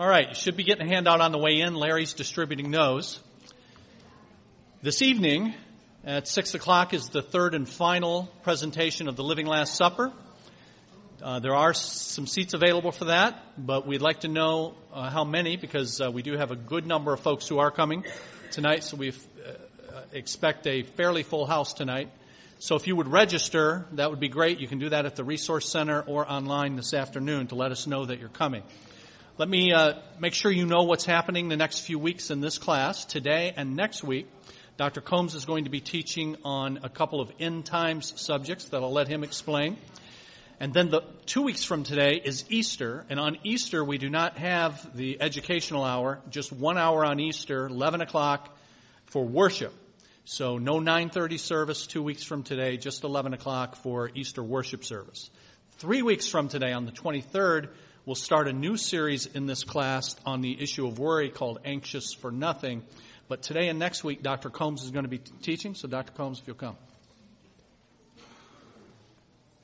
All right, you should be getting a handout on the way in. Larry's distributing those. This evening at 6 o'clock is the third and final presentation of the Living Last Supper. Uh, there are some seats available for that, but we'd like to know uh, how many because uh, we do have a good number of folks who are coming tonight, so we uh, expect a fairly full house tonight. So if you would register, that would be great. You can do that at the Resource Center or online this afternoon to let us know that you're coming. Let me uh, make sure you know what's happening the next few weeks in this class. Today and next week, Dr. Combs is going to be teaching on a couple of end times subjects that I'll let him explain. And then the two weeks from today is Easter, and on Easter we do not have the educational hour, just one hour on Easter, 11 o'clock for worship. So no 9:30 service two weeks from today, just 11 o'clock for Easter worship service. Three weeks from today, on the 23rd, we'll start a new series in this class on the issue of worry called Anxious for Nothing. But today and next week, Dr. Combs is going to be teaching. So, Dr. Combs, if you'll come.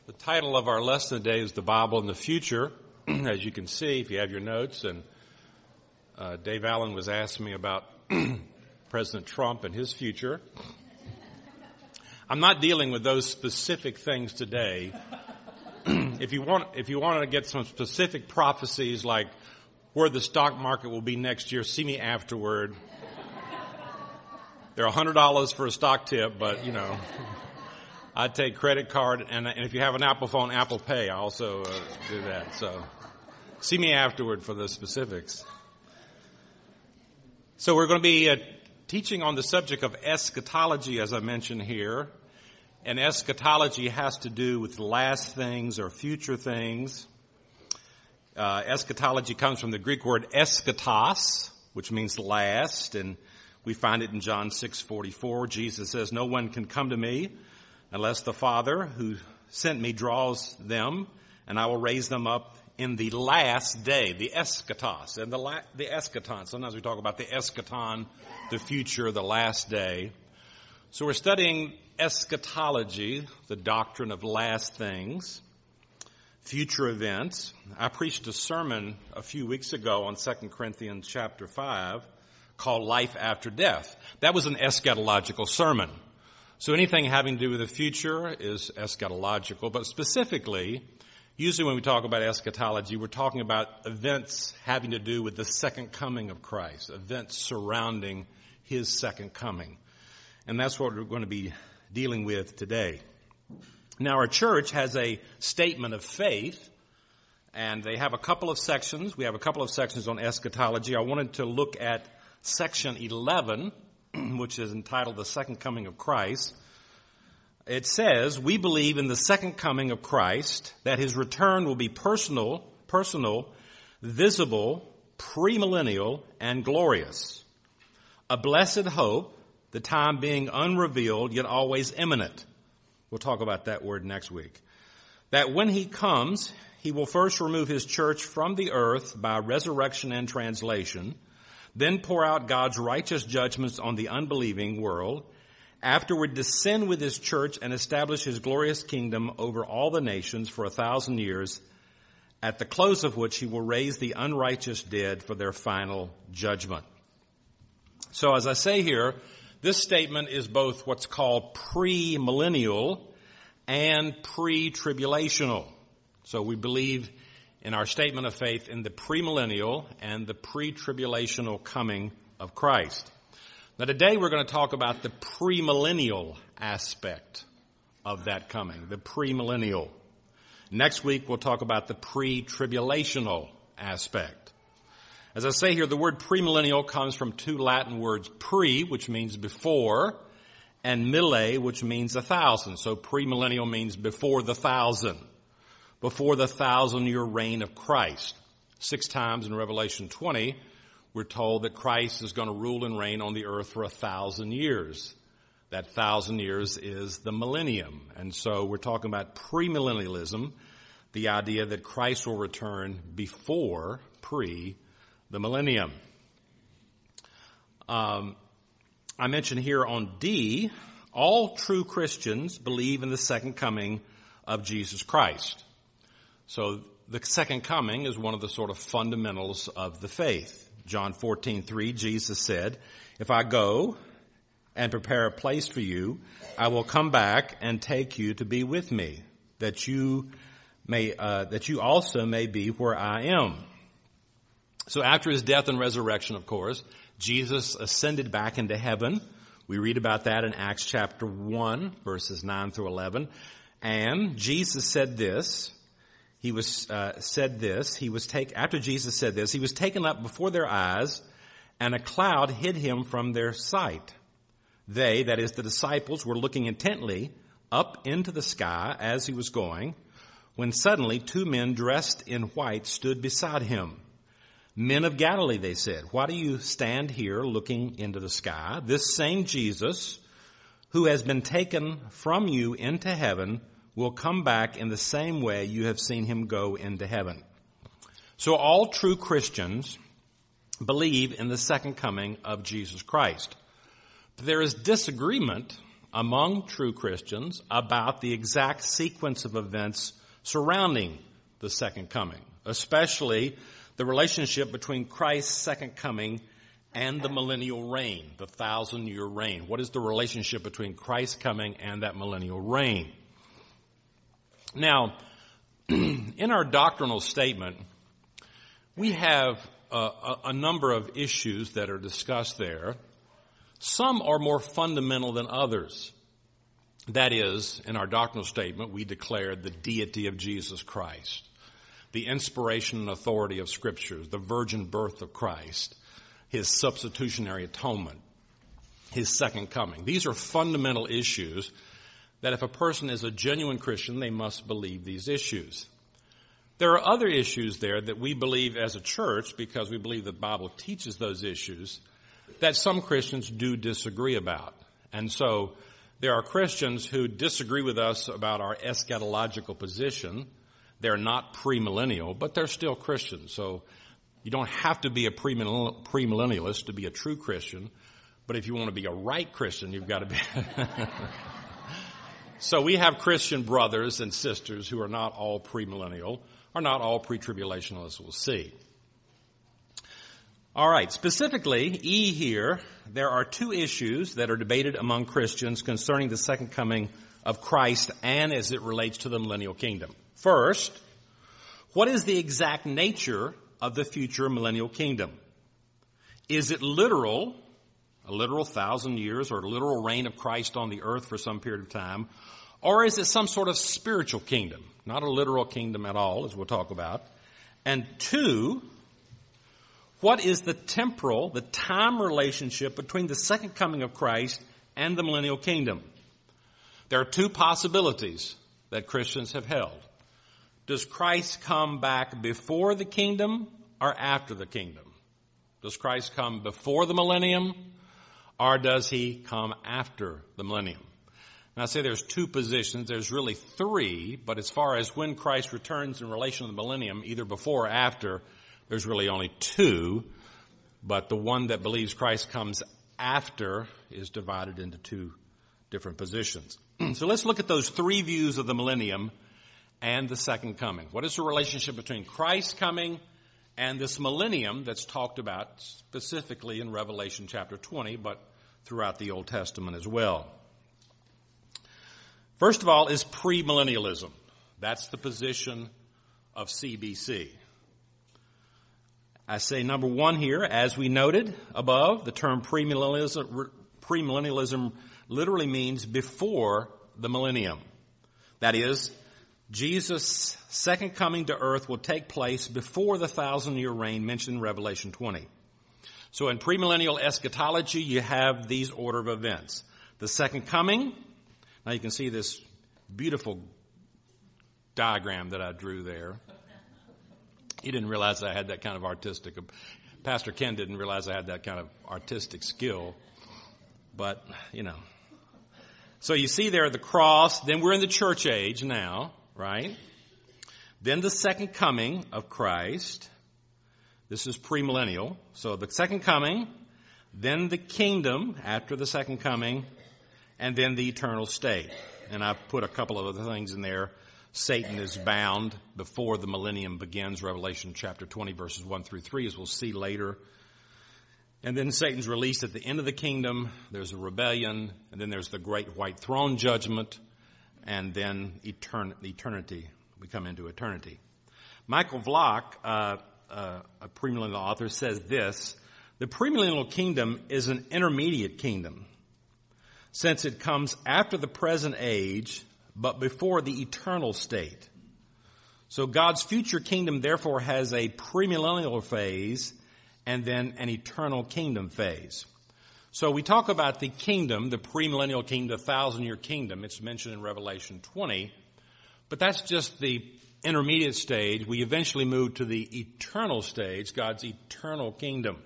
The title of our lesson today is The Bible in the Future. As you can see, if you have your notes, and uh, Dave Allen was asking me about President Trump and his future. I'm not dealing with those specific things today. If you want, if you want to get some specific prophecies like where the stock market will be next year, see me afterward. They're hundred dollars for a stock tip, but you know, I take credit card, and, and, if you have an Apple phone, Apple Pay, I also uh, do that. So, see me afterward for the specifics. So we're going to be uh, teaching on the subject of eschatology, as I mentioned here. And eschatology has to do with last things or future things. Uh, eschatology comes from the Greek word eschatos, which means last, and we find it in John 6:44. Jesus says, "No one can come to me unless the Father who sent me draws them, and I will raise them up in the last day, the eschatos, and the, la- the eschaton. Sometimes we talk about the eschaton, the future, the last day. So we're studying eschatology, the doctrine of last things, future events. I preached a sermon a few weeks ago on 2 Corinthians chapter 5 called Life After Death. That was an eschatological sermon. So anything having to do with the future is eschatological, but specifically, usually when we talk about eschatology, we're talking about events having to do with the second coming of Christ, events surrounding his second coming. And that's what we're going to be dealing with today. Now, our church has a statement of faith, and they have a couple of sections. We have a couple of sections on eschatology. I wanted to look at section 11, which is entitled The Second Coming of Christ. It says, We believe in the second coming of Christ, that his return will be personal, personal, visible, premillennial, and glorious. A blessed hope the time being unrevealed yet always imminent. We'll talk about that word next week. That when he comes, he will first remove his church from the earth by resurrection and translation, then pour out God's righteous judgments on the unbelieving world, afterward descend with his church and establish his glorious kingdom over all the nations for a thousand years, at the close of which he will raise the unrighteous dead for their final judgment. So as I say here, this statement is both what's called premillennial and pre-tribulational. So we believe in our statement of faith in the premillennial and the pre-tribulational coming of Christ. Now today we're going to talk about the premillennial aspect of that coming, the premillennial. Next week we'll talk about the pre-tribulational aspect. As I say here, the word premillennial comes from two Latin words, pre, which means before, and mille, which means a thousand. So premillennial means before the thousand, before the thousand year reign of Christ. Six times in Revelation 20, we're told that Christ is going to rule and reign on the earth for a thousand years. That thousand years is the millennium. And so we're talking about premillennialism, the idea that Christ will return before pre the millennium. Um, I mentioned here on D, all true Christians believe in the second coming of Jesus Christ. So the second coming is one of the sort of fundamentals of the faith. John 14, 3, Jesus said, if I go and prepare a place for you, I will come back and take you to be with me, that you may, uh, that you also may be where I am. So after his death and resurrection, of course, Jesus ascended back into heaven. We read about that in Acts chapter 1, verses 9 through 11. And Jesus said this, he was, uh, said this, he was take, after Jesus said this, he was taken up before their eyes and a cloud hid him from their sight. They, that is the disciples, were looking intently up into the sky as he was going, when suddenly two men dressed in white stood beside him. Men of Galilee, they said, why do you stand here looking into the sky? This same Jesus, who has been taken from you into heaven, will come back in the same way you have seen him go into heaven. So all true Christians believe in the second coming of Jesus Christ. But there is disagreement among true Christians about the exact sequence of events surrounding the second coming, especially the relationship between Christ's second coming and the millennial reign, the thousand year reign. What is the relationship between Christ's coming and that millennial reign? Now, in our doctrinal statement, we have a, a, a number of issues that are discussed there. Some are more fundamental than others. That is, in our doctrinal statement, we declare the deity of Jesus Christ, the inspiration and authority of scriptures, the virgin birth of Christ, his substitutionary atonement, his second coming. These are fundamental issues that if a person is a genuine Christian, they must believe these issues. There are other issues there that we believe as a church, because we believe the Bible teaches those issues, that some Christians do disagree about. And so there are Christians who disagree with us about our eschatological position. They're not premillennial, but they're still Christians. So you don't have to be a premillennialist to be a true Christian. But if you want to be a right Christian, you've got to be. so we have Christian brothers and sisters who are not all premillennial are not all pre-tribulationists we'll see. All right, specifically, E here, there are two issues that are debated among Christians concerning the second coming of Christ and as it relates to the millennial kingdom. First, what is the exact nature of the future millennial kingdom? Is it literal, a literal thousand years or a literal reign of Christ on the earth for some period of time? Or is it some sort of spiritual kingdom? Not a literal kingdom at all, as we'll talk about. And two, what is the temporal, the time relationship between the second coming of Christ and the millennial kingdom? There are two possibilities that Christians have held. Does Christ come back before the kingdom or after the kingdom? Does Christ come before the millennium or does he come after the millennium? And I say there's two positions. There's really three, but as far as when Christ returns in relation to the millennium, either before or after, there's really only two. But the one that believes Christ comes after is divided into two different positions. so let's look at those three views of the millennium and the second coming. What is the relationship between Christ coming and this millennium that's talked about specifically in Revelation chapter 20, but throughout the Old Testament as well? First of all is premillennialism. That's the position of CBC. I say number one here, as we noted above, the term premillennialism, premillennialism literally means before the millennium. That is, Jesus' second coming to earth will take place before the thousand year reign mentioned in Revelation 20. So in premillennial eschatology, you have these order of events. The second coming, now you can see this beautiful diagram that I drew there. He didn't realize I had that kind of artistic, Pastor Ken didn't realize I had that kind of artistic skill. But, you know. So you see there the cross, then we're in the church age now, right? Then the second coming of Christ. This is premillennial. So the second coming, then the kingdom after the second coming, and then the eternal state. And I've put a couple of other things in there Satan is bound before the millennium begins, Revelation chapter 20 verses 1 through 3, as we'll see later. And then Satan's released at the end of the kingdom. There's a rebellion, and then there's the great white throne judgment, and then etern- eternity. We come into eternity. Michael Vlach, uh, uh, a premillennial author, says this, the premillennial kingdom is an intermediate kingdom, since it comes after the present age, but before the eternal state. So God's future kingdom therefore has a premillennial phase and then an eternal kingdom phase. So we talk about the kingdom, the premillennial kingdom, the thousand year kingdom. It's mentioned in Revelation 20, but that's just the intermediate stage. We eventually move to the eternal stage, God's eternal kingdom.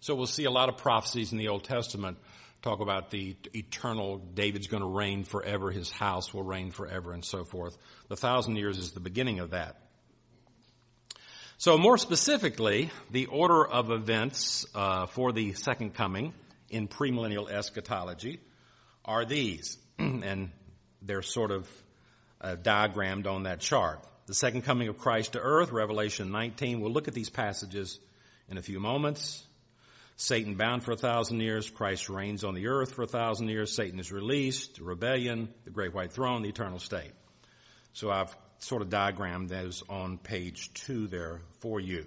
So we'll see a lot of prophecies in the Old Testament talk about the eternal David's going to reign forever, his house will reign forever, and so forth. The thousand years is the beginning of that. So more specifically, the order of events uh, for the second coming in premillennial eschatology are these, and they're sort of uh, diagrammed on that chart. The second coming of Christ to earth, Revelation 19. We'll look at these passages in a few moments. Satan bound for a thousand years. Christ reigns on the earth for a thousand years. Satan is released. Rebellion, the great white throne, the eternal state. So I've sort of diagrammed those on page two there for you.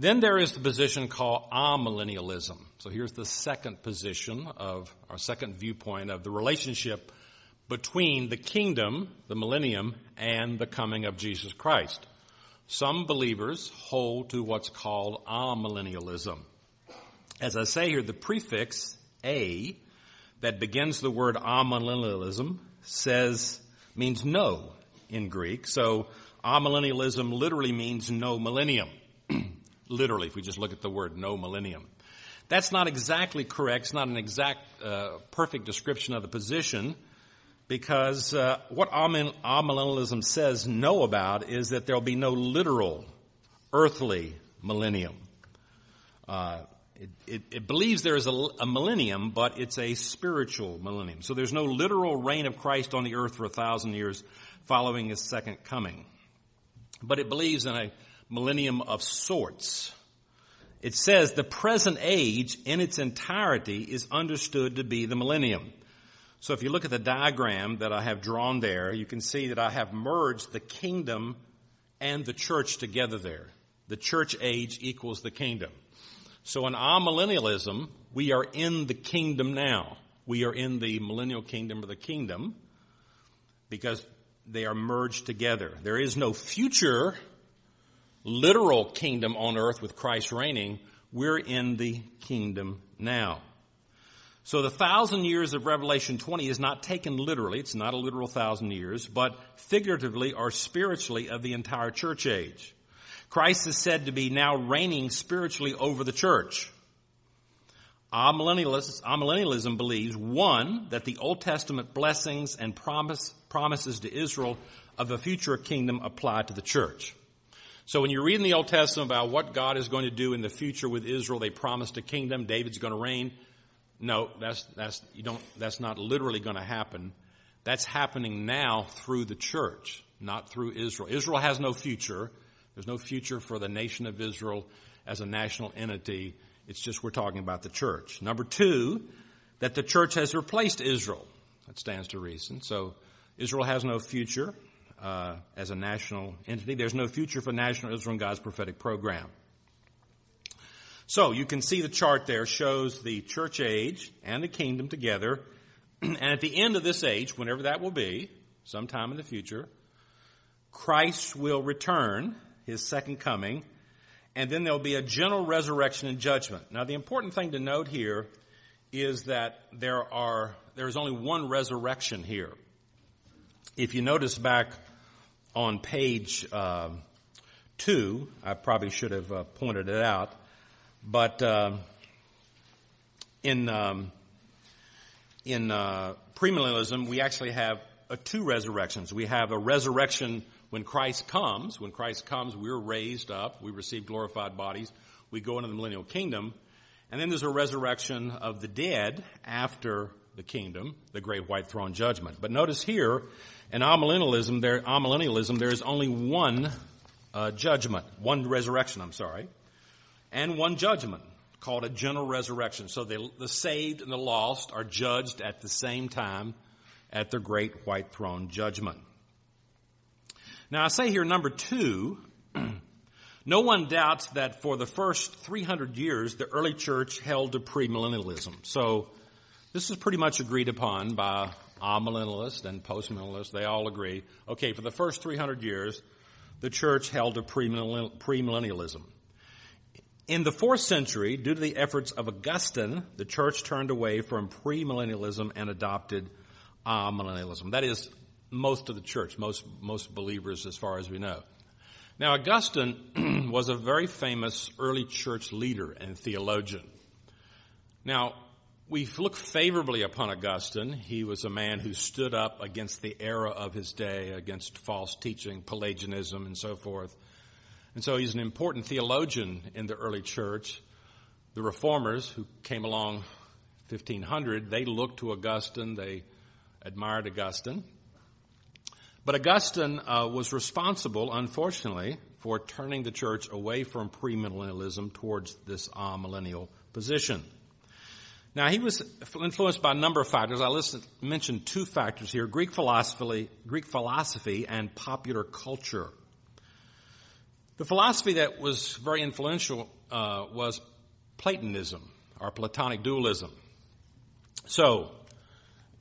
Then there is the position called amillennialism. So here's the second position of our second viewpoint of the relationship between the kingdom, the millennium, and the coming of Jesus Christ. Some believers hold to what's called amillennialism. As I say here, the prefix a that begins the word amillennialism says means no in Greek. So amillennialism literally means no millennium. literally, if we just look at the word no millennium. That's not exactly correct. It's not an exact, uh, perfect description of the position because uh, what amillennialism says no about is that there'll be no literal earthly millennium. Uh, it, it, it, believes there is a, a, millennium, but it's a spiritual millennium. So there's no literal reign of Christ on the earth for a thousand years following his second coming. But it believes in a millennium of sorts. It says the present age in its entirety is understood to be the millennium. So if you look at the diagram that I have drawn there, you can see that I have merged the kingdom and the church together there. The church age equals the kingdom. So in amillennialism, we are in the kingdom now. We are in the millennial kingdom of the kingdom because they are merged together. There is no future literal kingdom on earth with Christ reigning. We're in the kingdom now. So the thousand years of Revelation 20 is not taken literally. It's not a literal thousand years, but figuratively or spiritually of the entire church age. Christ is said to be now reigning spiritually over the church. Amillennialism believes, one, that the Old Testament blessings and promise, promises to Israel of a future kingdom apply to the church. So when you read in the Old Testament about what God is going to do in the future with Israel, they promised a kingdom, David's going to reign. No, that's, that's, you don't, that's not literally going to happen. That's happening now through the church, not through Israel. Israel has no future. There's no future for the nation of Israel as a national entity. It's just we're talking about the church. Number two, that the church has replaced Israel. That stands to reason. So Israel has no future uh, as a national entity. There's no future for national Israel in God's prophetic program. So you can see the chart there shows the church age and the kingdom together. and at the end of this age, whenever that will be, sometime in the future, Christ will return his second coming, and then there'll be a general resurrection and judgment. Now, the important thing to note here is that there are there's only one resurrection here. If you notice back on page uh, two, I probably should have uh, pointed it out, but uh, in um, in uh, premillennialism, we actually have two resurrections. We have a resurrection when Christ comes, when Christ comes, we're raised up, we receive glorified bodies, we go into the millennial kingdom, and then there's a resurrection of the dead after the kingdom, the great white throne judgment. But notice here, in amillennialism, there, amillennialism, there is only one uh, judgment, one resurrection, I'm sorry, and one judgment called a general resurrection. So the, the saved and the lost are judged at the same time at the great white throne judgment. Now I say here number two, no one doubts that for the first 300 years the early church held to premillennialism. So this is pretty much agreed upon by amillennialists and postmillennialists. They all agree. Okay, for the first 300 years, the church held to premillennialism. In the fourth century, due to the efforts of Augustine, the church turned away from premillennialism and adopted amillennialism. That is, most of the church, most, most believers as far as we know. Now, Augustine was a very famous early church leader and theologian. Now, we look favorably upon Augustine. He was a man who stood up against the error of his day, against false teaching, Pelagianism, and so forth. And so he's an important theologian in the early church. The reformers who came along 1500, they looked to Augustine, they admired Augustine. But Augustine uh, was responsible, unfortunately, for turning the church away from premillennialism towards this amillennial position. Now, he was influenced by a number of factors. I mentioned two factors here, Greek philosophy, Greek philosophy and popular culture. The philosophy that was very influential uh, was Platonism or Platonic dualism. So,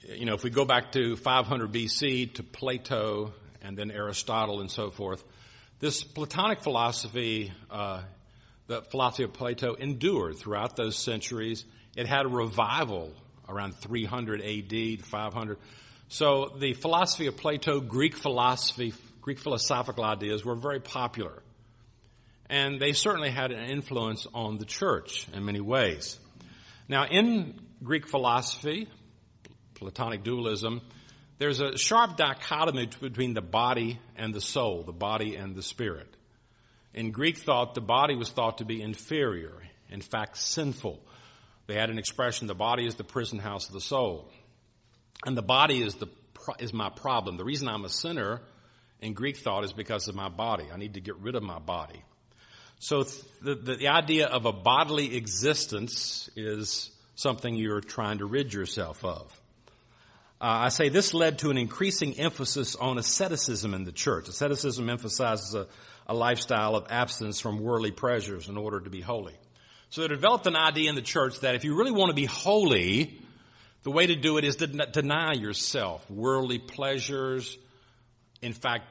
you know, if we go back to 500 BC to Plato and then Aristotle and so forth, this Platonic philosophy, uh, the philosophy of Plato, endured throughout those centuries. It had a revival around 300 AD to 500. So the philosophy of Plato, Greek philosophy, Greek philosophical ideas were very popular. And they certainly had an influence on the church in many ways. Now, in Greek philosophy, Platonic dualism, there's a sharp dichotomy between the body and the soul, the body and the spirit. In Greek thought, the body was thought to be inferior, in fact, sinful. They had an expression, the body is the prison house of the soul. And the body is the, is my problem. The reason I'm a sinner in Greek thought is because of my body. I need to get rid of my body. So the, the, the, idea of a bodily existence is something you're trying to rid yourself of. Uh, I say this led to an increasing emphasis on asceticism in the church. Asceticism emphasizes a, a lifestyle of abstinence from worldly pleasures in order to be holy. So they developed an idea in the church that if you really want to be holy, the way to do it is to deny yourself worldly pleasures. In fact,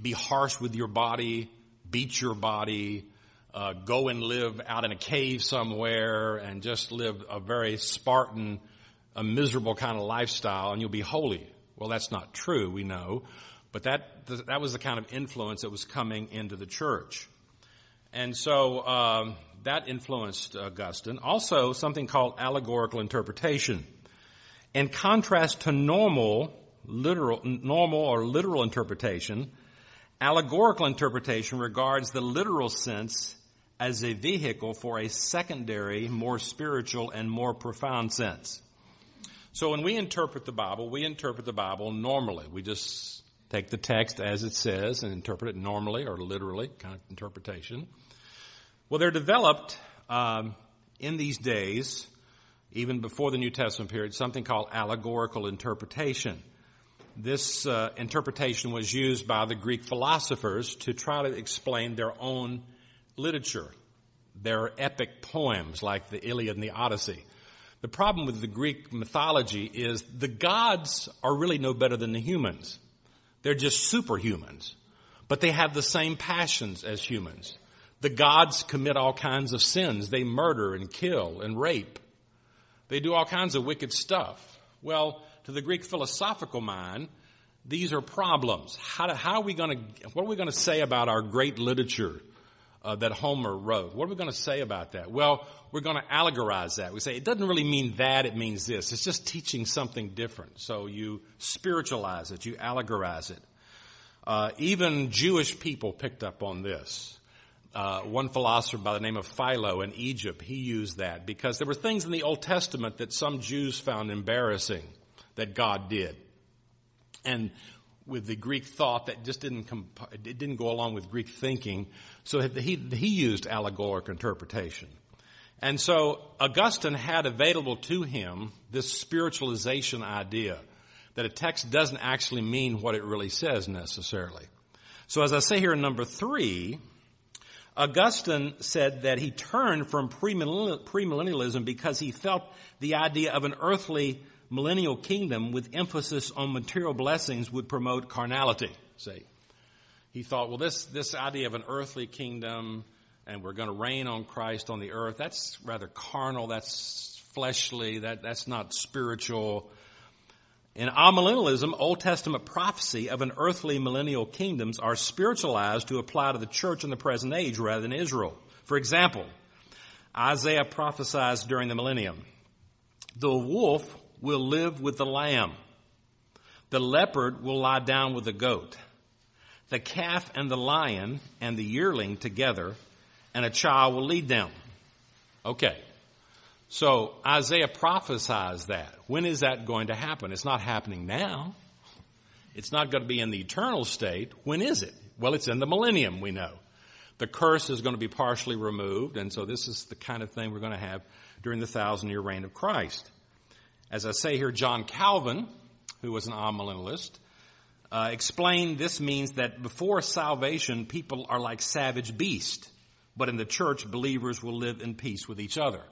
be harsh with your body, beat your body, uh, go and live out in a cave somewhere and just live a very Spartan, a miserable kind of lifestyle and you'll be holy. Well, that's not true, we know, but that, that was the kind of influence that was coming into the church. And so, um, that influenced uh, Augustine. Also, something called allegorical interpretation. In contrast to normal, literal, normal or literal interpretation, allegorical interpretation regards the literal sense as a vehicle for a secondary, more spiritual and more profound sense. So when we interpret the Bible, we interpret the Bible normally. We just take the text as it says and interpret it normally or literally, kind of interpretation. Well, they're developed um, in these days, even before the New Testament period, something called allegorical interpretation. This uh, interpretation was used by the Greek philosophers to try to explain their own literature. their epic poems like the Iliad and the Odyssey. The problem with the Greek mythology is the gods are really no better than the humans. They're just superhumans. But they have the same passions as humans. The gods commit all kinds of sins. They murder and kill and rape. They do all kinds of wicked stuff. Well, to the Greek philosophical mind, these are problems. How, how are we going to, what are we going to say about our great literature uh, that Homer wrote. What are we going to say about that? Well, we're going to allegorize that. We say it doesn't really mean that, it means this. It's just teaching something different. So you spiritualize it, you allegorize it. Uh, even Jewish people picked up on this. Uh, one philosopher by the name of Philo in Egypt, he used that because there were things in the Old Testament that some Jews found embarrassing that God did. And with the Greek thought that just didn't comp- it didn't go along with Greek thinking, so he, he used allegoric interpretation. And so Augustine had available to him this spiritualization idea that a text doesn't actually mean what it really says necessarily. So as I say here in number three, Augustine said that he turned from premillennialism because he felt the idea of an earthly millennial kingdom with emphasis on material blessings would promote carnality. See, he thought, well, this, this idea of an earthly kingdom and we're going to reign on Christ on the earth, that's rather carnal, that's fleshly, that, that's not spiritual. In amillennialism, Old Testament prophecy of an earthly millennial kingdoms are spiritualized to apply to the church in the present age rather than Israel. For example, Isaiah prophesies during the millennium, the wolf will live with the lamb. The leopard will lie down with the goat. The calf and the lion and the yearling together and a child will lead them. Okay. So Isaiah prophesies that. When is that going to happen? It's not happening now. It's not going to be in the eternal state. When is it? Well, it's in the millennium, we know. The curse is going to be partially removed, and so this is the kind of thing we're going to have during the thousand year reign of Christ. As I say here, John Calvin, who was an amillennialist, uh, explained this means that before salvation, people are like savage beasts but in the church, believers will live in peace with each other.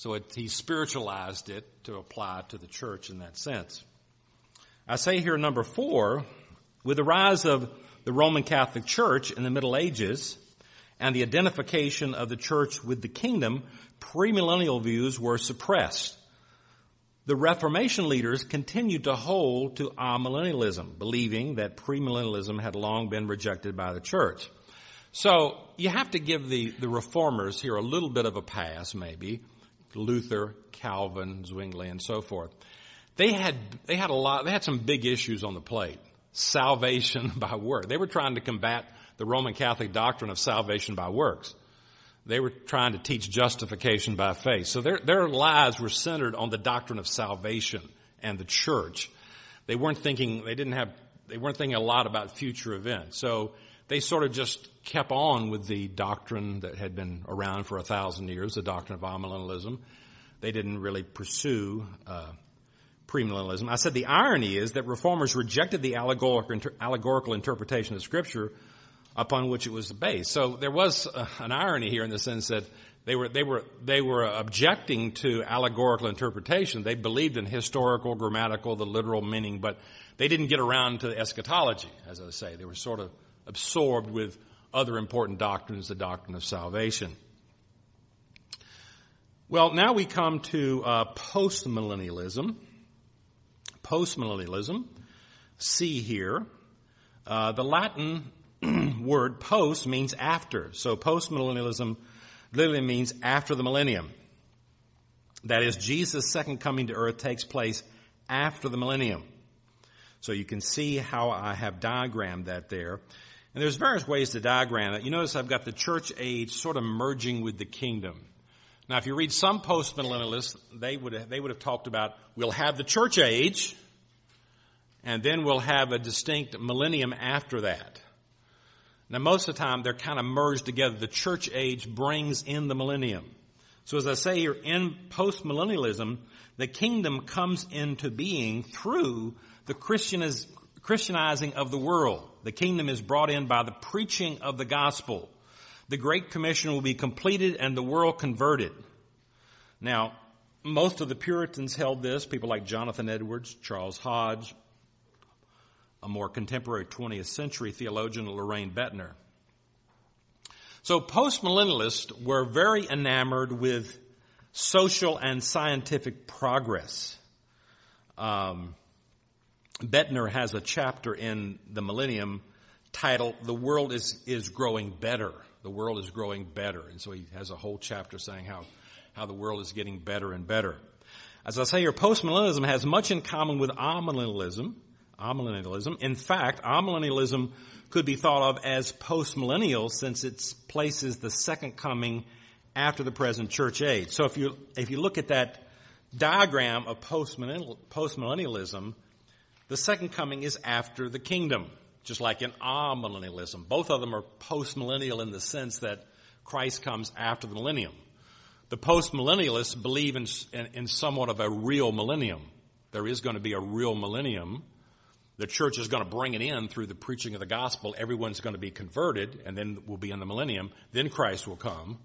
So it, he spiritualized it to apply to the church in that sense. I say here number four, with the rise of the Roman Catholic Church in the Middle Ages and the identification of the church with the kingdom, premillennial views were suppressed. The Reformation leaders continued to hold to amillennialism, believing that premillennialism had long been rejected by the church. So you have to give the, the reformers here a little bit of a pass, maybe. Luther, Calvin, Zwingli, and so forth. They had, they had a lot, they had some big issues on the plate. Salvation by work. They were trying to combat the Roman Catholic doctrine of salvation by works. They were trying to teach justification by faith. So their, their lives were centered on the doctrine of salvation and the church. They weren't thinking, they didn't have, they weren't thinking a lot about future events. So they sort of just kept on with the doctrine that had been around for a thousand years, the doctrine of amillennialism. They didn't really pursue uh, premillennialism. I said the irony is that reformers rejected the allegorical, inter- allegorical interpretation of Scripture upon which it was based. So there was uh, an irony here in the sense that they were they were they were objecting to allegorical interpretation. They believed in historical, grammatical, the literal meaning, but they didn't get around to eschatology, as I say. They were sort of absorbed with other important doctrines, the doctrine of salvation. Well, now we come to uh, postmillennialism. Postmillennialism. See here. Uh, the Latin word post means after. So postmillennialism literally means after the millennium. That is, Jesus' second coming to earth takes place after the millennium. So you can see how I have diagrammed that there. And there's various ways to diagram it. You notice I've got the church age sort of merging with the kingdom. Now, if you read some postmillennialists, they would have, they would have talked about we'll have the church age, and then we'll have a distinct millennium after that. Now, most of the time, they're kind of merged together. The church age brings in the millennium. So, as I say here, in postmillennialism, the kingdom comes into being through the Christianizing of the world. The kingdom is brought in by the preaching of the gospel. The Great Commission will be completed and the world converted. Now, most of the Puritans held this, people like Jonathan Edwards, Charles Hodge, a more contemporary 20th century theologian, Loraine Boettner. So postmillennialists were very enamored with social and scientific progress. Um, Boettner has a chapter in the Millennium titled "The World is is growing better." The world is growing better, and so he has a whole chapter saying how how the world is getting better and better. As I say your postmillennialism has much in common with amillennialism. Amillennialism. In fact, amillennialism could be thought of as postmillennial since it places the second coming after the present church age. So if you, if you look at that diagram of postmillennial, postmillennialism, the second coming is after the kingdom, just like in amillennialism. Both of them are postmillennial in the sense that Christ comes after the millennium. The postmillennialists believe in, in, in somewhat of a real millennium. There is going to be a real millennium the church is going to bring it in through the preaching of the gospel. Everyone's going to be converted, and then we'll be in the millennium. Then Christ will come.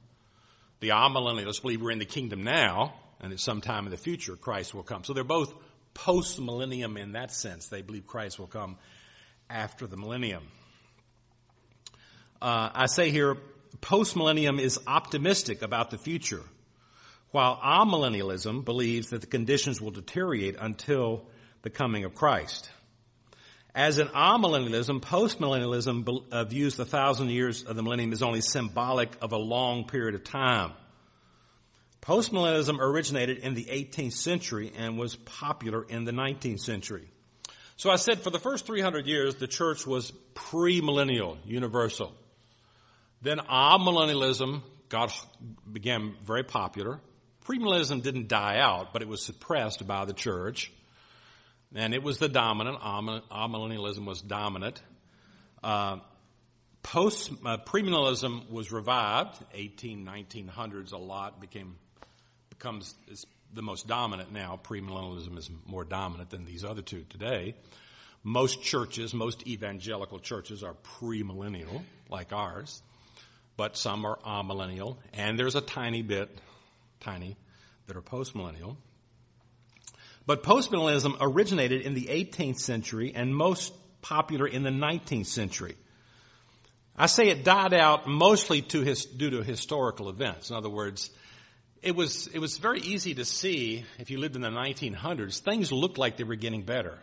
The amillennialists believe we're in the kingdom now, and at some time in the future, Christ will come. So they're both post millennium in that sense. They believe Christ will come after the millennium. Uh, I say here, post millennium is optimistic about the future, while amillennialism believes that the conditions will deteriorate until the coming of Christ. As in amillennialism, postmillennialism uh, views the thousand years of the millennium as only symbolic of a long period of time. Postmillennialism originated in the 18th century and was popular in the 19th century. So I said for the first 300 years, the church was premillennial, universal. Then amillennialism got, became very popular. Premillennialism didn't die out, but it was suppressed by the church and it was the dominant. Amillennialism was dominant. Uh, post uh, premillennialism was revived. 18, 1900s, a lot became becomes the most dominant now. Premillennialism is more dominant than these other two today. Most churches, most evangelical churches, are premillennial, like ours, but some are amillennial, and there's a tiny bit, tiny, that are postmillennial. But postmillennialism originated in the 18th century and most popular in the 19th century. I say it died out mostly to his, due to historical events. In other words, it was, it was very easy to see if you lived in the 1900s, things looked like they were getting better.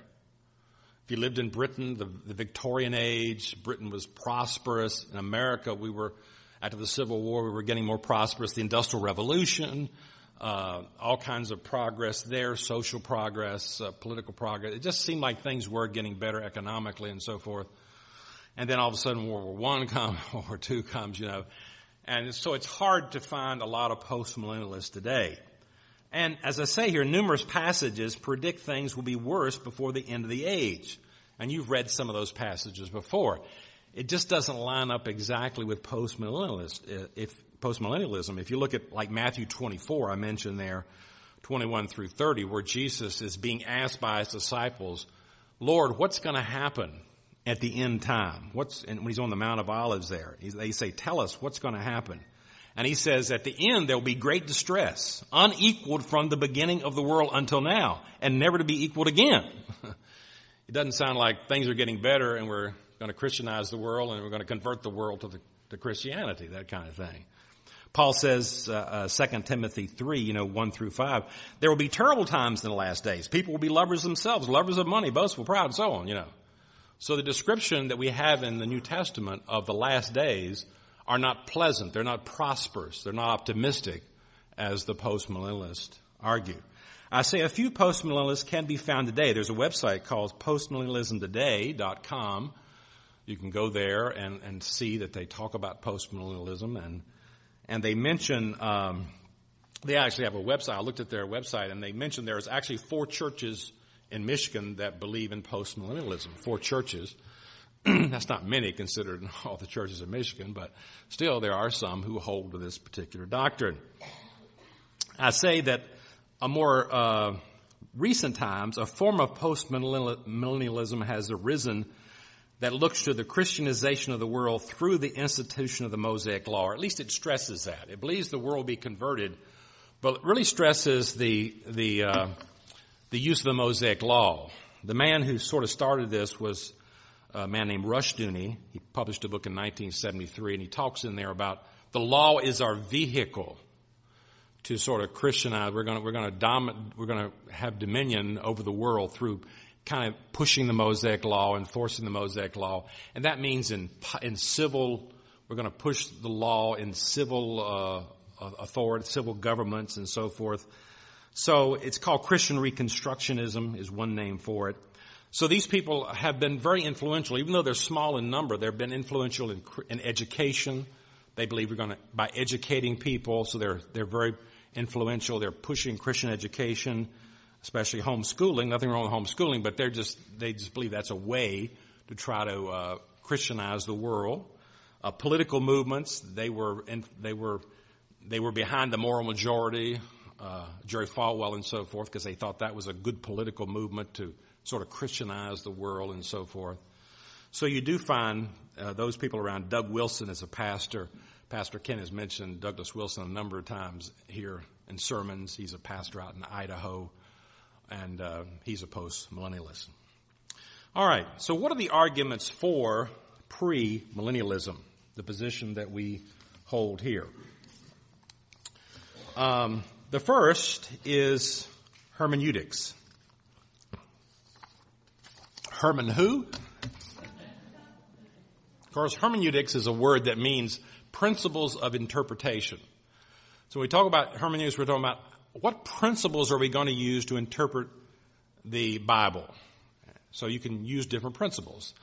If you lived in Britain, the, the Victorian age, Britain was prosperous. In America, we were, after the Civil War, we were getting more prosperous. The Industrial Revolution, uh, all kinds of progress there, social progress, uh, political progress. It just seemed like things were getting better economically and so forth. And then all of a sudden World War One comes, World War Two comes, you know. And so it's hard to find a lot of post-millennialists today. And as I say here, numerous passages predict things will be worse before the end of the age. And you've read some of those passages before. It just doesn't line up exactly with post-millennialists. Uh, if postmillennialism. If you look at like Matthew 24, I mentioned there, 21 through 30, where Jesus is being asked by his disciples, Lord, what's going to happen at the end time? What's, and when he's on the Mount of Olives there, they say, tell us what's going to happen. And he says, at the end, there will be great distress, unequaled from the beginning of the world until now, and never to be equaled again. it doesn't sound like things are getting better and we're going to Christianize the world and we're going to convert the world to, the, to Christianity, that kind of thing. Paul says, uh, uh, 2 Timothy 3, you know, 1 through 5, there will be terrible times in the last days. People will be lovers themselves, lovers of money, boastful, proud, and so on, you know. So the description that we have in the New Testament of the last days are not pleasant. They're not prosperous. They're not optimistic as the postmillennialists argue. I say a few postmillennialists can be found today. There's a website called postmillennialismtoday.com. You can go there and, and see that they talk about postmillennialism and and they mention um, they actually have a website. I looked at their website, and they mentioned there's actually four churches in Michigan that believe in postmillennialism. Four churches. That's not many considered in all the churches in Michigan, but still there are some who hold to this particular doctrine. I say that a more uh, recent times, a form of postmillennialism has arisen that looks to the Christianization of the world through the institution of the Mosaic Law, or at least it stresses that. It believes the world be converted, but it really stresses the, the, uh, the use of the Mosaic Law. The man who sort of started this was a man named Rushdoony. He published a book in 1973, and he talks in there about the law is our vehicle to sort of Christianize. We're going to, we're going to dom- we're going to have dominion over the world through kind of pushing the Mosaic Law, enforcing the Mosaic Law. And that means in, in civil, we're going to push the law in civil uh, authority, civil governments and so forth. So it's called Christian Reconstructionism is one name for it. So these people have been very influential, even though they're small in number, they've been influential in, in education. They believe we're going to, by educating people, so they're, they're very influential. They're pushing Christian education, especially homeschooling. Nothing wrong with homeschooling, but they're just, they just believe that's a way to try to, uh, Christianize the world. Uh, political movements, they were, in, they were, they were behind the moral majority, uh, Jerry Falwell and so forth, because they thought that was a good political movement to sort of Christianize the world and so forth. So you do find uh, those people around. Doug Wilson is a pastor. Pastor Ken has mentioned Douglas Wilson a number of times here in sermons. He's a pastor out in Idaho, and uh, he's a post-millennialist. All right. So what are the arguments for pre-millennialism, the position that we hold here? Um, the first is hermeneutics. Herman who? Of course, hermeneutics is a word that means principles of interpretation. So when we talk about hermeneutics, we're talking about what principles are we going to use to interpret the Bible? So you can use different principles.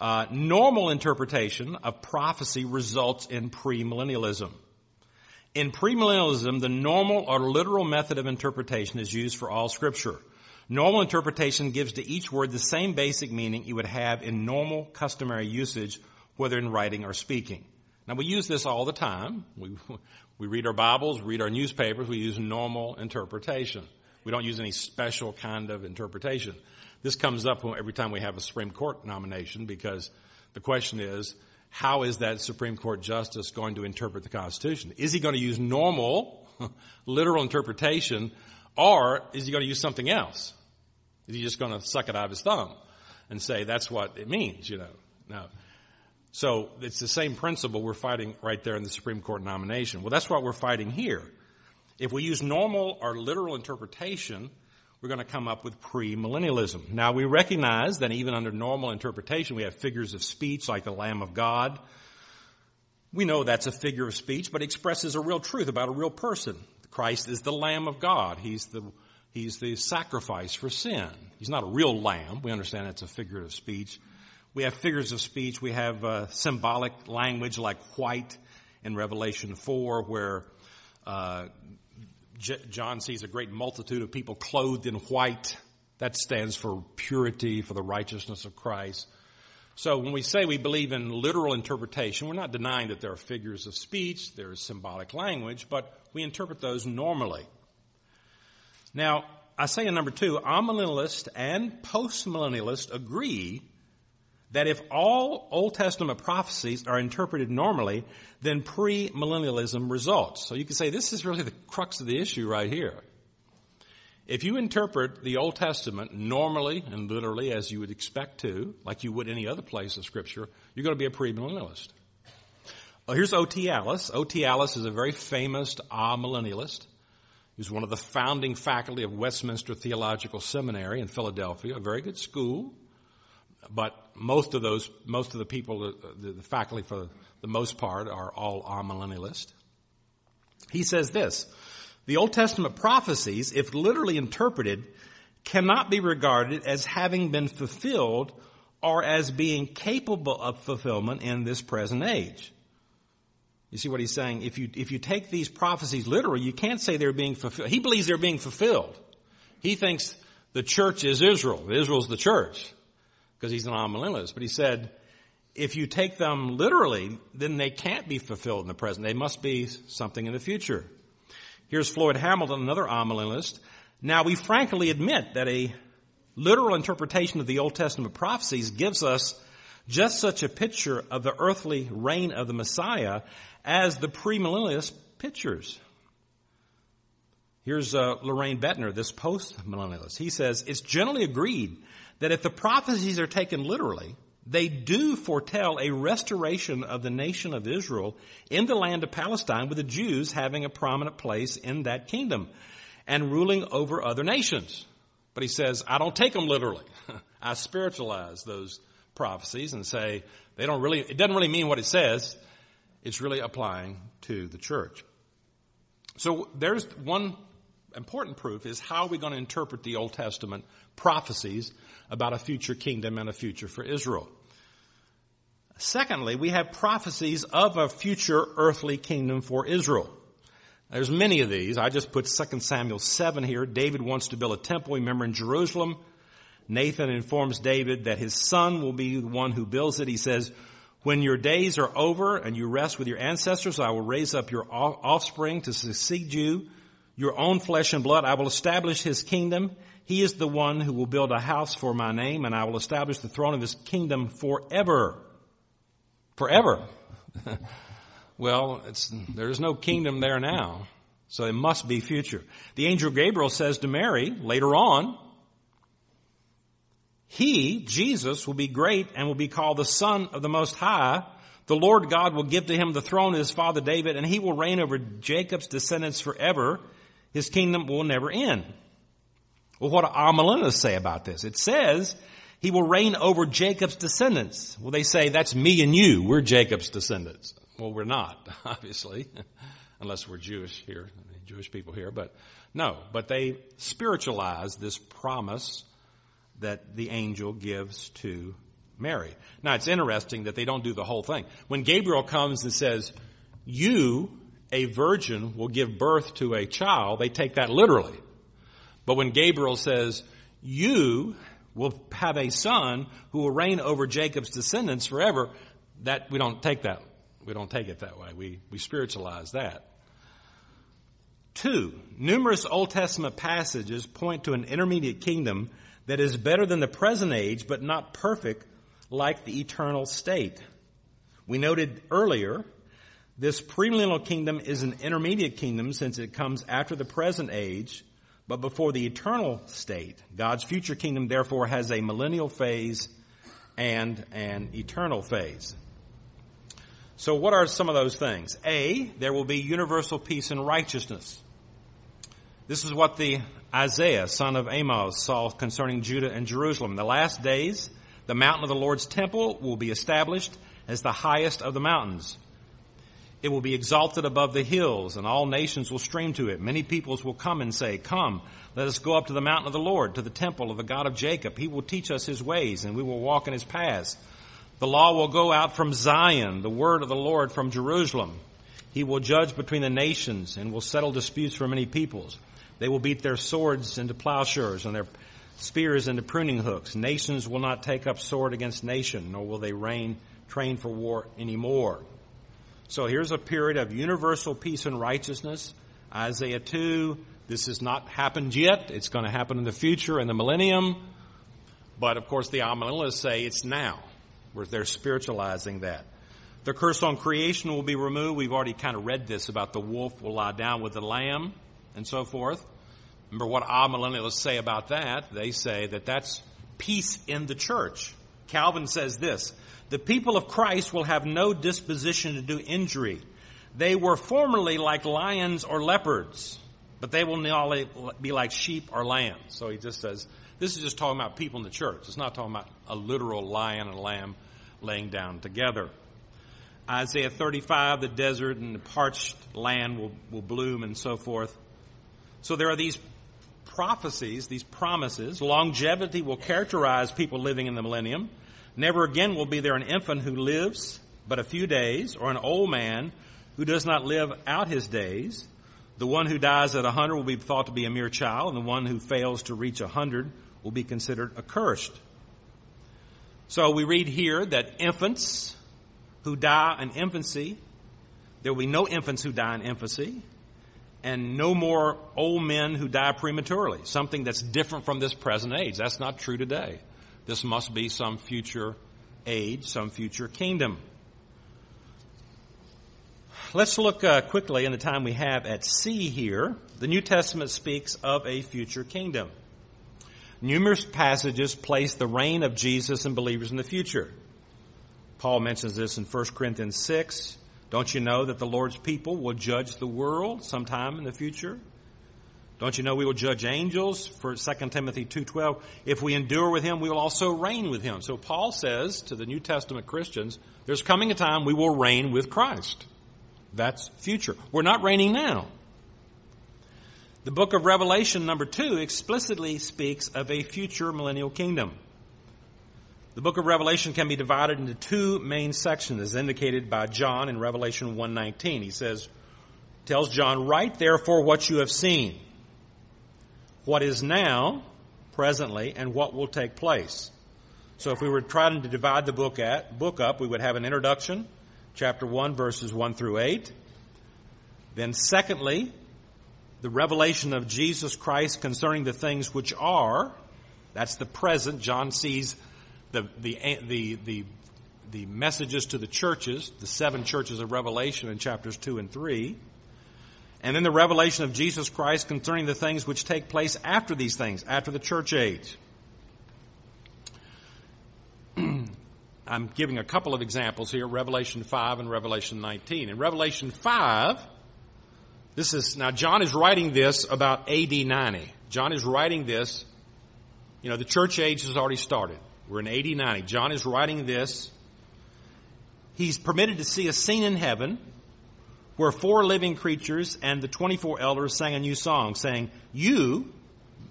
Uh, normal interpretation of prophecy results in premillennialism. In premillennialism, the normal or literal method of interpretation is used for all scripture. Normal interpretation gives to each word the same basic meaning you would have in normal customary usage, whether in writing or speaking. Now we use this all the time. We, we read our Bibles, read our newspapers, we use normal interpretation. We don't use any special kind of interpretation. This comes up every time we have a Supreme Court nomination because the question is, how is that Supreme Court justice going to interpret the Constitution? Is he going to use normal, literal interpretation, or is he going to use something else? Is he just going to suck it out of his thumb and say that's what it means, you know? No. So it's the same principle we're fighting right there in the Supreme Court nomination. Well, that's what we're fighting here. If we use normal or literal interpretation, we're going to come up with premillennialism. Now we recognize that even under normal interpretation, we have figures of speech like the Lamb of God. We know that's a figure of speech, but expresses a real truth about a real person. Christ is the Lamb of God. He's the He's the sacrifice for sin. He's not a real lamb. We understand it's a figure of speech. We have figures of speech. We have uh, symbolic language like white in Revelation 4 where uh, J- John sees a great multitude of people clothed in white. That stands for purity, for the righteousness of Christ. So when we say we believe in literal interpretation, we're not denying that there are figures of speech, there is symbolic language, but we interpret those normally. Now, I say in number two, amillennialists and postmillennialists agree that if all Old Testament prophecies are interpreted normally, then premillennialism results. So you can say this is really the crux of the issue right here. If you interpret the Old Testament normally and literally as you would expect to, like you would any other place of scripture, you're going to be a premillennialist. Well, here's O.T. Allis. O.T. Allis is a very famous amillennialist. He was one of the founding faculty of Westminster Theological Seminary in Philadelphia, a very good school. But most of those, most of the people, uh, the, the faculty for the most part are all amillennialist. He says this, the Old Testament prophecies, if literally interpreted, cannot be regarded as having been fulfilled or as being capable of fulfillment in this present age. You see what he's saying? If you, if you take these prophecies literally, you can't say they're being fulfilled. He believes they're being fulfilled. He thinks the church is Israel. Israel's the church because he's an amillennialist. But he said, if you take them literally, then they can't be fulfilled in the present. They must be something in the future. Here's Floyd Hamilton, another amillennialist. Now we frankly admit that a literal interpretation of the Old Testament prophecies gives us just such a picture of the earthly reign of the Messiah as the premillennialist pictures. Here's uh, Loraine Boettner, this post-millennialist. He says, it's generally agreed that if the prophecies are taken literally, they do foretell a restoration of the nation of Israel in the land of Palestine with the Jews having a prominent place in that kingdom and ruling over other nations. But he says, I don't take them literally. I spiritualize those prophecies and say they don't really, it doesn't really mean what it says. It's really applying to the church. So there's one important proof is how are we going to interpret the Old Testament prophecies about a future kingdom and a future for Israel? Secondly, we have prophecies of a future earthly kingdom for Israel. There's many of these. I just put 2 Samuel 7 here. David wants to build a temple, remember, in Jerusalem. Nathan informs David that his son will be the one who builds it. He says, when your days are over and you rest with your ancestors, I will raise up your offspring to succeed you, your own flesh and blood. I will establish his kingdom. He is the one who will build a house for my name and I will establish the throne of his kingdom forever. Forever. well, there's no kingdom there now. So it must be future. The angel Gabriel says to Mary later on, he, Jesus, will be great and will be called the Son of the Most High. The Lord God will give to him the throne of his father David and he will reign over Jacob's descendants forever. His kingdom will never end. Well, what do Amillennialists say about this? It says he will reign over Jacob's descendants. Well, they say that's me and you. We're Jacob's descendants. Well, we're not, obviously, unless we're Jewish here, Jewish people here, but no, but they spiritualize this promise that the angel gives to Mary. Now it's interesting that they don't do the whole thing. When Gabriel comes and says, you, a virgin, will give birth to a child, they take that literally. But when Gabriel says, you will have a son who will reign over Jacob's descendants forever, that we don't take that we don't take it that way. We, we spiritualize that. Two, numerous Old Testament passages point to an intermediate kingdom that is better than the present age, but not perfect like the eternal state. We noted earlier, this premillennial kingdom is an intermediate kingdom since it comes after the present age, but before the eternal state. God's future kingdom therefore has a millennial phase and an eternal phase. So what are some of those things? A, there will be universal peace and righteousness. This is what the Isaiah, son of Amos, saw concerning Judah and Jerusalem. In the last days, the mountain of the Lord's temple will be established as the highest of the mountains. It will be exalted above the hills, and all nations will stream to it. Many peoples will come and say, Come, let us go up to the mountain of the Lord, to the temple of the God of Jacob. He will teach us his ways, and we will walk in his paths. The law will go out from Zion, the word of the Lord from Jerusalem. He will judge between the nations and will settle disputes for many peoples. They will beat their swords into plowshares and their spears into pruning hooks. Nations will not take up sword against nation, nor will they reign, train for war anymore. So here's a period of universal peace and righteousness. Isaiah 2, this has not happened yet. It's going to happen in the future in the millennium. But of course the amillennialists say it's now where they're spiritualizing that. The curse on creation will be removed. We've already kind of read this about the wolf will lie down with the lamb and so forth. Remember what amillennialists say about that? They say that that's peace in the church. Calvin says this, the people of Christ will have no disposition to do injury. They were formerly like lions or leopards, but they will now be like sheep or lambs. So he just says, this is just talking about people in the church. It's not talking about a literal lion and lamb laying down together. Isaiah 35, the desert and the parched land will, will bloom and so forth. So there are these prophecies, these promises. Longevity will characterize people living in the millennium. Never again will be there an infant who lives but a few days or an old man who does not live out his days. The one who dies at a hundred will be thought to be a mere child and the one who fails to reach a hundred will be considered accursed. So we read here that infants who die in infancy, there will be no infants who die in infancy, and no more old men who die prematurely. Something that's different from this present age. That's not true today. This must be some future age, some future kingdom. Let's look uh, quickly in the time we have at C here. The New Testament speaks of a future kingdom. Numerous passages place the reign of Jesus and believers in the future. Paul mentions this in 1 Corinthians 6. Don't you know that the Lord's people will judge the world sometime in the future? Don't you know we will judge angels for 2 Timothy 2:12? If we endure with him, we will also reign with him. So Paul says to the New Testament Christians, there's coming a time we will reign with Christ. That's future. We're not reigning now. The book of Revelation, number two, explicitly speaks of a future millennial kingdom. The book of Revelation can be divided into two main sections as indicated by John in Revelation 1:19. He says, tells John, write therefore what you have seen, what is now, presently, and what will take place. So if we were trying to divide the book, at, book up, we would have an introduction, chapter 1, verses 1 through 8. Then secondly, the revelation of Jesus Christ concerning the things which are, that's the present. John sees the, the, the, the, the messages to the churches, the seven churches of Revelation in chapters 2 and 3. And then the revelation of Jesus Christ concerning the things which take place after these things, after the church age. I'm giving a couple of examples here, Revelation 5 and Revelation 19. In Revelation 5, this is, now John is writing this about AD 90. John is writing this, you know, the church age has already started. We're in AD 90. John is writing this. He's permitted to see a scene in heaven where four living creatures and the 24 elders sang a new song saying, you,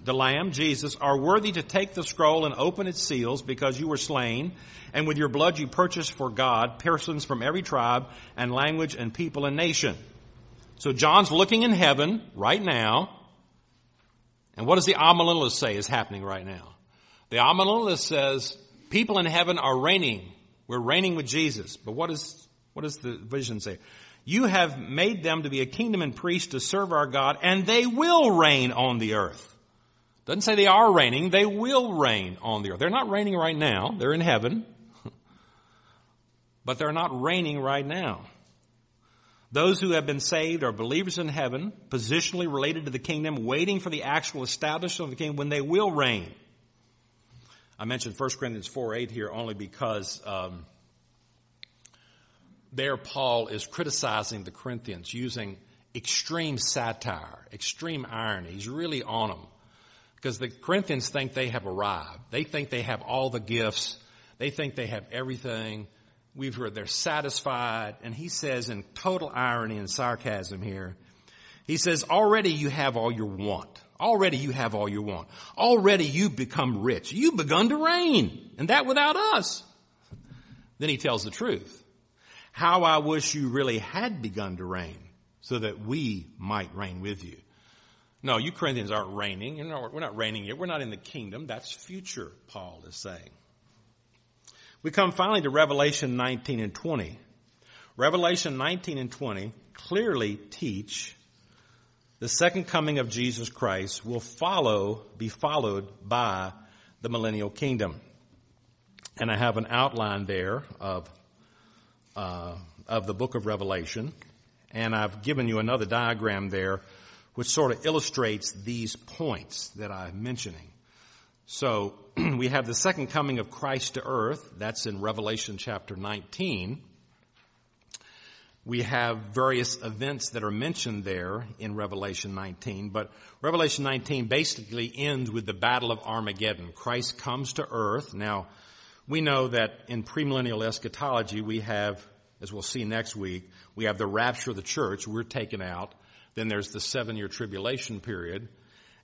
the Lamb, Jesus, are worthy to take the scroll and open its seals because you were slain and with your blood you purchased for God persons from every tribe and language and people and nation. So John's looking in heaven right now. And what does the amillennialist say is happening right now? The amillennialist says people in heaven are reigning. We're reigning with Jesus. But what is, what does the vision say? You have made them to be a kingdom and priests to serve our God and they will reign on the earth. Doesn't say they are reigning, they will reign on the earth. They're not reigning right now. They're in heaven. but they're not reigning right now. Those who have been saved are believers in heaven, positionally related to the kingdom, waiting for the actual establishment of the kingdom when they will reign. I mentioned 1 Corinthians 4 8 here only because um, there Paul is criticizing the Corinthians using extreme satire, extreme irony. He's really on them. Because the Corinthians think they have arrived. They think they have all the gifts. They think they have everything. We've heard they're satisfied. And he says in total irony and sarcasm here, he says, already you have all your want. Already you have all you want. Already you've become rich. You've begun to reign. And that without us. Then he tells the truth. How I wish you really had begun to reign so that we might reign with you. No, you Corinthians aren't reigning. Know, we're not reigning yet. We're not in the kingdom. That's future, Paul is saying. We come finally to Revelation 19 and 20. Revelation 19 and 20 clearly teach the second coming of Jesus Christ will follow, be followed by the millennial kingdom. And I have an outline there of, uh, of the book of Revelation. And I've given you another diagram there which sort of illustrates these points that I'm mentioning. So we have the second coming of Christ to earth. That's in Revelation chapter 19. We have various events that are mentioned there in Revelation 19, but Revelation 19 basically ends with the battle of Armageddon. Christ comes to earth. Now, we know that in premillennial eschatology we have, as we'll see next week, we have the rapture of the church. We're taken out. Then there's the seven year tribulation period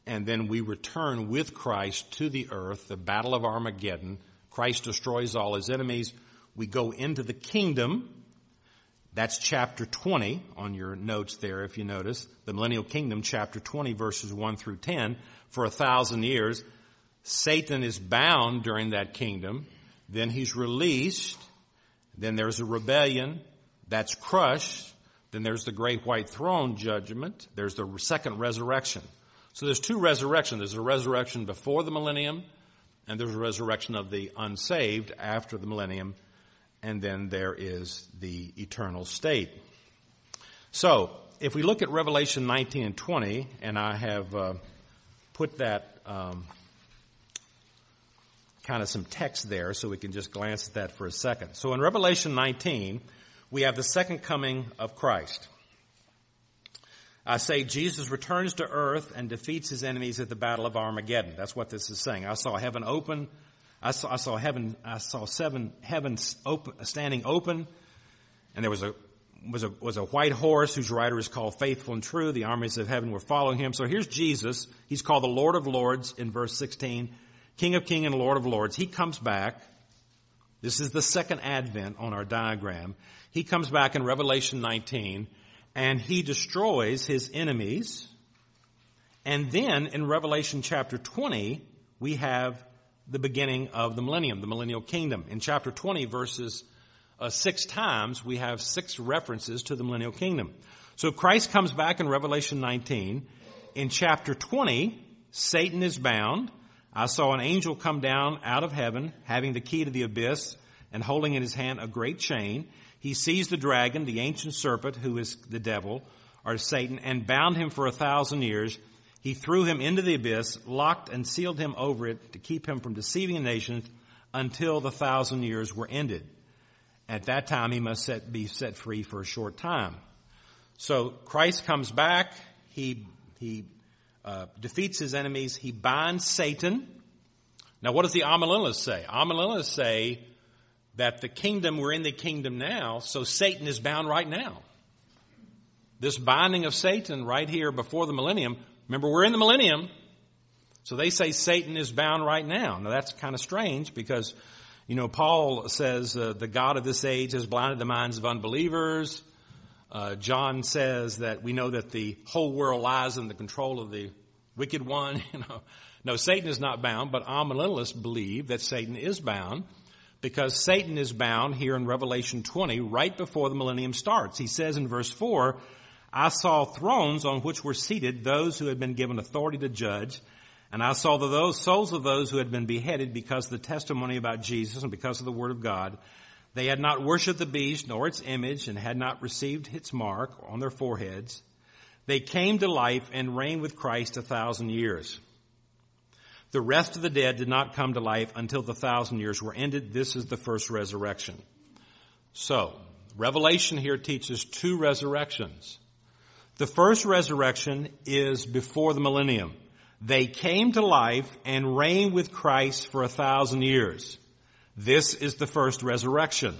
and then we return with Christ to the earth, the battle of Armageddon. Christ destroys all his enemies. We go into the kingdom. That's chapter 20 on your notes there, if you notice. The millennial kingdom, chapter 20, verses 1 through 10. For a thousand years, Satan is bound during that kingdom. Then he's released. Then there's a rebellion. That's crushed. Then there's the great white throne judgment. There's the second resurrection. So there's two resurrections. There's a resurrection before the millennium, and there's a resurrection of the unsaved after the millennium, and then there is the eternal state. So, if we look at Revelation 19 and 20, and I have uh, put that um, kind of some text there so we can just glance at that for a second. So in Revelation 19, we have the second coming of Christ. I say Jesus returns to earth and defeats his enemies at the battle of Armageddon. That's what this is saying. I saw heaven open. I saw, I saw heaven, I saw seven heavens open, standing open and there was a, was a, was a white horse whose rider is called faithful and true. The armies of heaven were following him. So here's Jesus. He's called the Lord of Lords in verse 16. King of King and Lord of Lords. He comes back. This is the second advent on our diagram. He comes back in Revelation 19 and he destroys his enemies. And then in Revelation chapter 20, we have the beginning of the millennium, the millennial kingdom. In chapter 20 verses uh, six times, we have six references to the millennial kingdom. So Christ comes back in Revelation 19. In chapter 20, Satan is bound. I saw an angel come down out of heaven, having the key to the abyss and holding in his hand a great chain. He seized the dragon, the ancient serpent, who is the devil, or Satan, and bound him for a thousand years. He threw him into the abyss, locked and sealed him over it to keep him from deceiving the nations until the thousand years were ended. At that time, he must set, be set free for a short time. So Christ comes back. He, he uh, defeats his enemies. He binds Satan. Now, what does the amillennialists say? Amillennialists say that the kingdom, we're in the kingdom now, so Satan is bound right now. This binding of Satan right here before the millennium, remember we're in the millennium, so they say Satan is bound right now. Now that's kind of strange because you know, Paul says uh, the God of this age has blinded the minds of unbelievers. Uh, John says that we know that the whole world lies in the control of the wicked one. You know, no, Satan is not bound, but amillennialists believe that Satan is bound because Satan is bound here in Revelation 20 right before the millennium starts. He says in verse 4, I saw thrones on which were seated those who had been given authority to judge and I saw the souls of those who had been beheaded because of the testimony about Jesus and because of the word of God. They had not worshipped the beast nor its image and had not received its mark on their foreheads. They came to life and reigned with Christ a thousand years. The rest of the dead did not come to life until the thousand years were ended. This is the first resurrection. So, Revelation here teaches two resurrections. The first resurrection is before the millennium. They came to life and reigned with Christ for a thousand years. This is the first resurrection.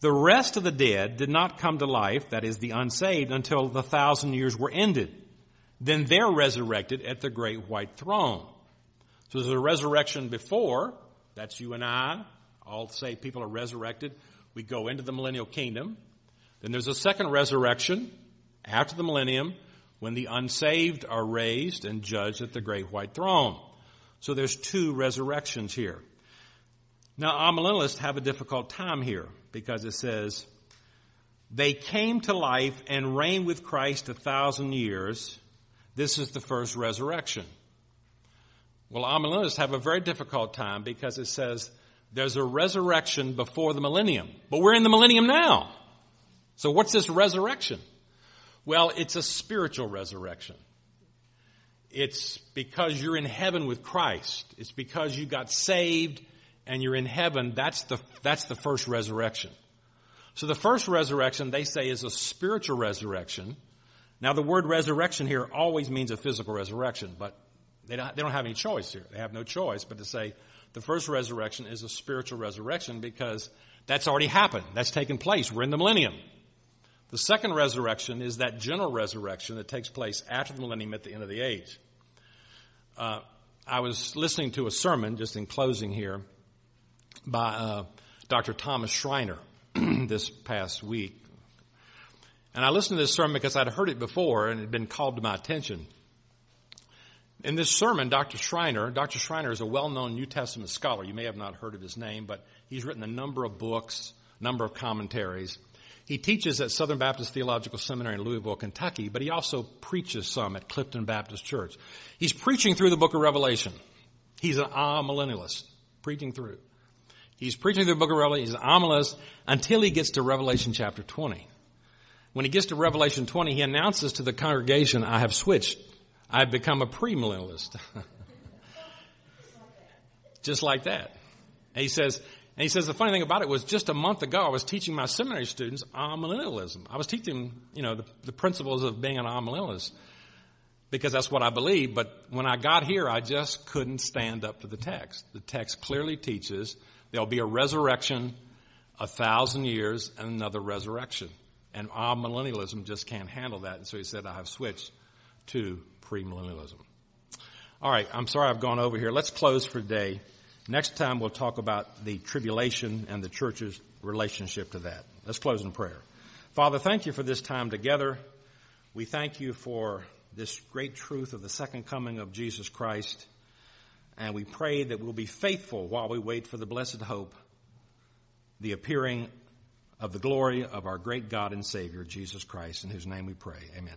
The rest of the dead did not come to life, that is the unsaved, until the thousand years were ended. Then they're resurrected at the great white throne. So there's a resurrection before, that's you and I, all saved people are resurrected. We go into the millennial kingdom. Then there's a second resurrection after the millennium when the unsaved are raised and judged at the great white throne. So there's two resurrections here. Now, amillennialists have a difficult time here because it says, they came to life and reigned with Christ a thousand years. This is the first resurrection. Well, amillennialists have a very difficult time because it says there's a resurrection before the millennium, but we're in the millennium now. So what's this resurrection? Well, it's a spiritual resurrection. It's because you're in heaven with Christ. It's because you got saved and you're in heaven. That's the, that's the first resurrection. So the first resurrection, they say, is a spiritual resurrection. Now the word resurrection here always means a physical resurrection, but they don't, they don't have any choice here. They have no choice but to say the first resurrection is a spiritual resurrection because that's already happened. That's taken place. We're in the millennium. The second resurrection is that general resurrection that takes place after the millennium at the end of the age. Uh, I was listening to a sermon, just in closing here, by uh, Dr. Thomas Schreiner this past week. And I listened to this sermon because I'd heard it before and it had been called to my attention. In this sermon, Dr. Schreiner, Dr. Schreiner is a well-known New Testament scholar. You may have not heard of his name, but he's written a number of books, number of commentaries. He teaches at Southern Baptist Theological Seminary in Louisville, Kentucky, but he also preaches some at Clifton Baptist Church. He's preaching through the book of Revelation. He's an amillennialist, preaching through. He's preaching through the book of Revelation. He's an amillennialist until he gets to Revelation chapter 20. When he gets to Revelation 20, he announces to the congregation, I have switched. I've become a premillennialist. Just like that. And he says, and he says the funny thing about it was just a month ago I was teaching my seminary students amillennialism. I was teaching, you know, the, the principles of being an amillennialist because that's what I believe. But when I got here, I just couldn't stand up to the text. The text clearly teaches there'll be a resurrection, a thousand years, and another resurrection. And amillennialism just can't handle that. And so he said, I have switched to premillennialism. All right, I'm sorry I've gone over here. Let's close for today. Next time we'll talk about the tribulation and the church's relationship to that. Let's close in prayer. Father, thank you for this time together. We thank you for this great truth of the second coming of Jesus Christ. And we pray that we'll be faithful while we wait for the blessed hope, the appearing of the glory of our great God and Savior, Jesus Christ, in whose name we pray. Amen.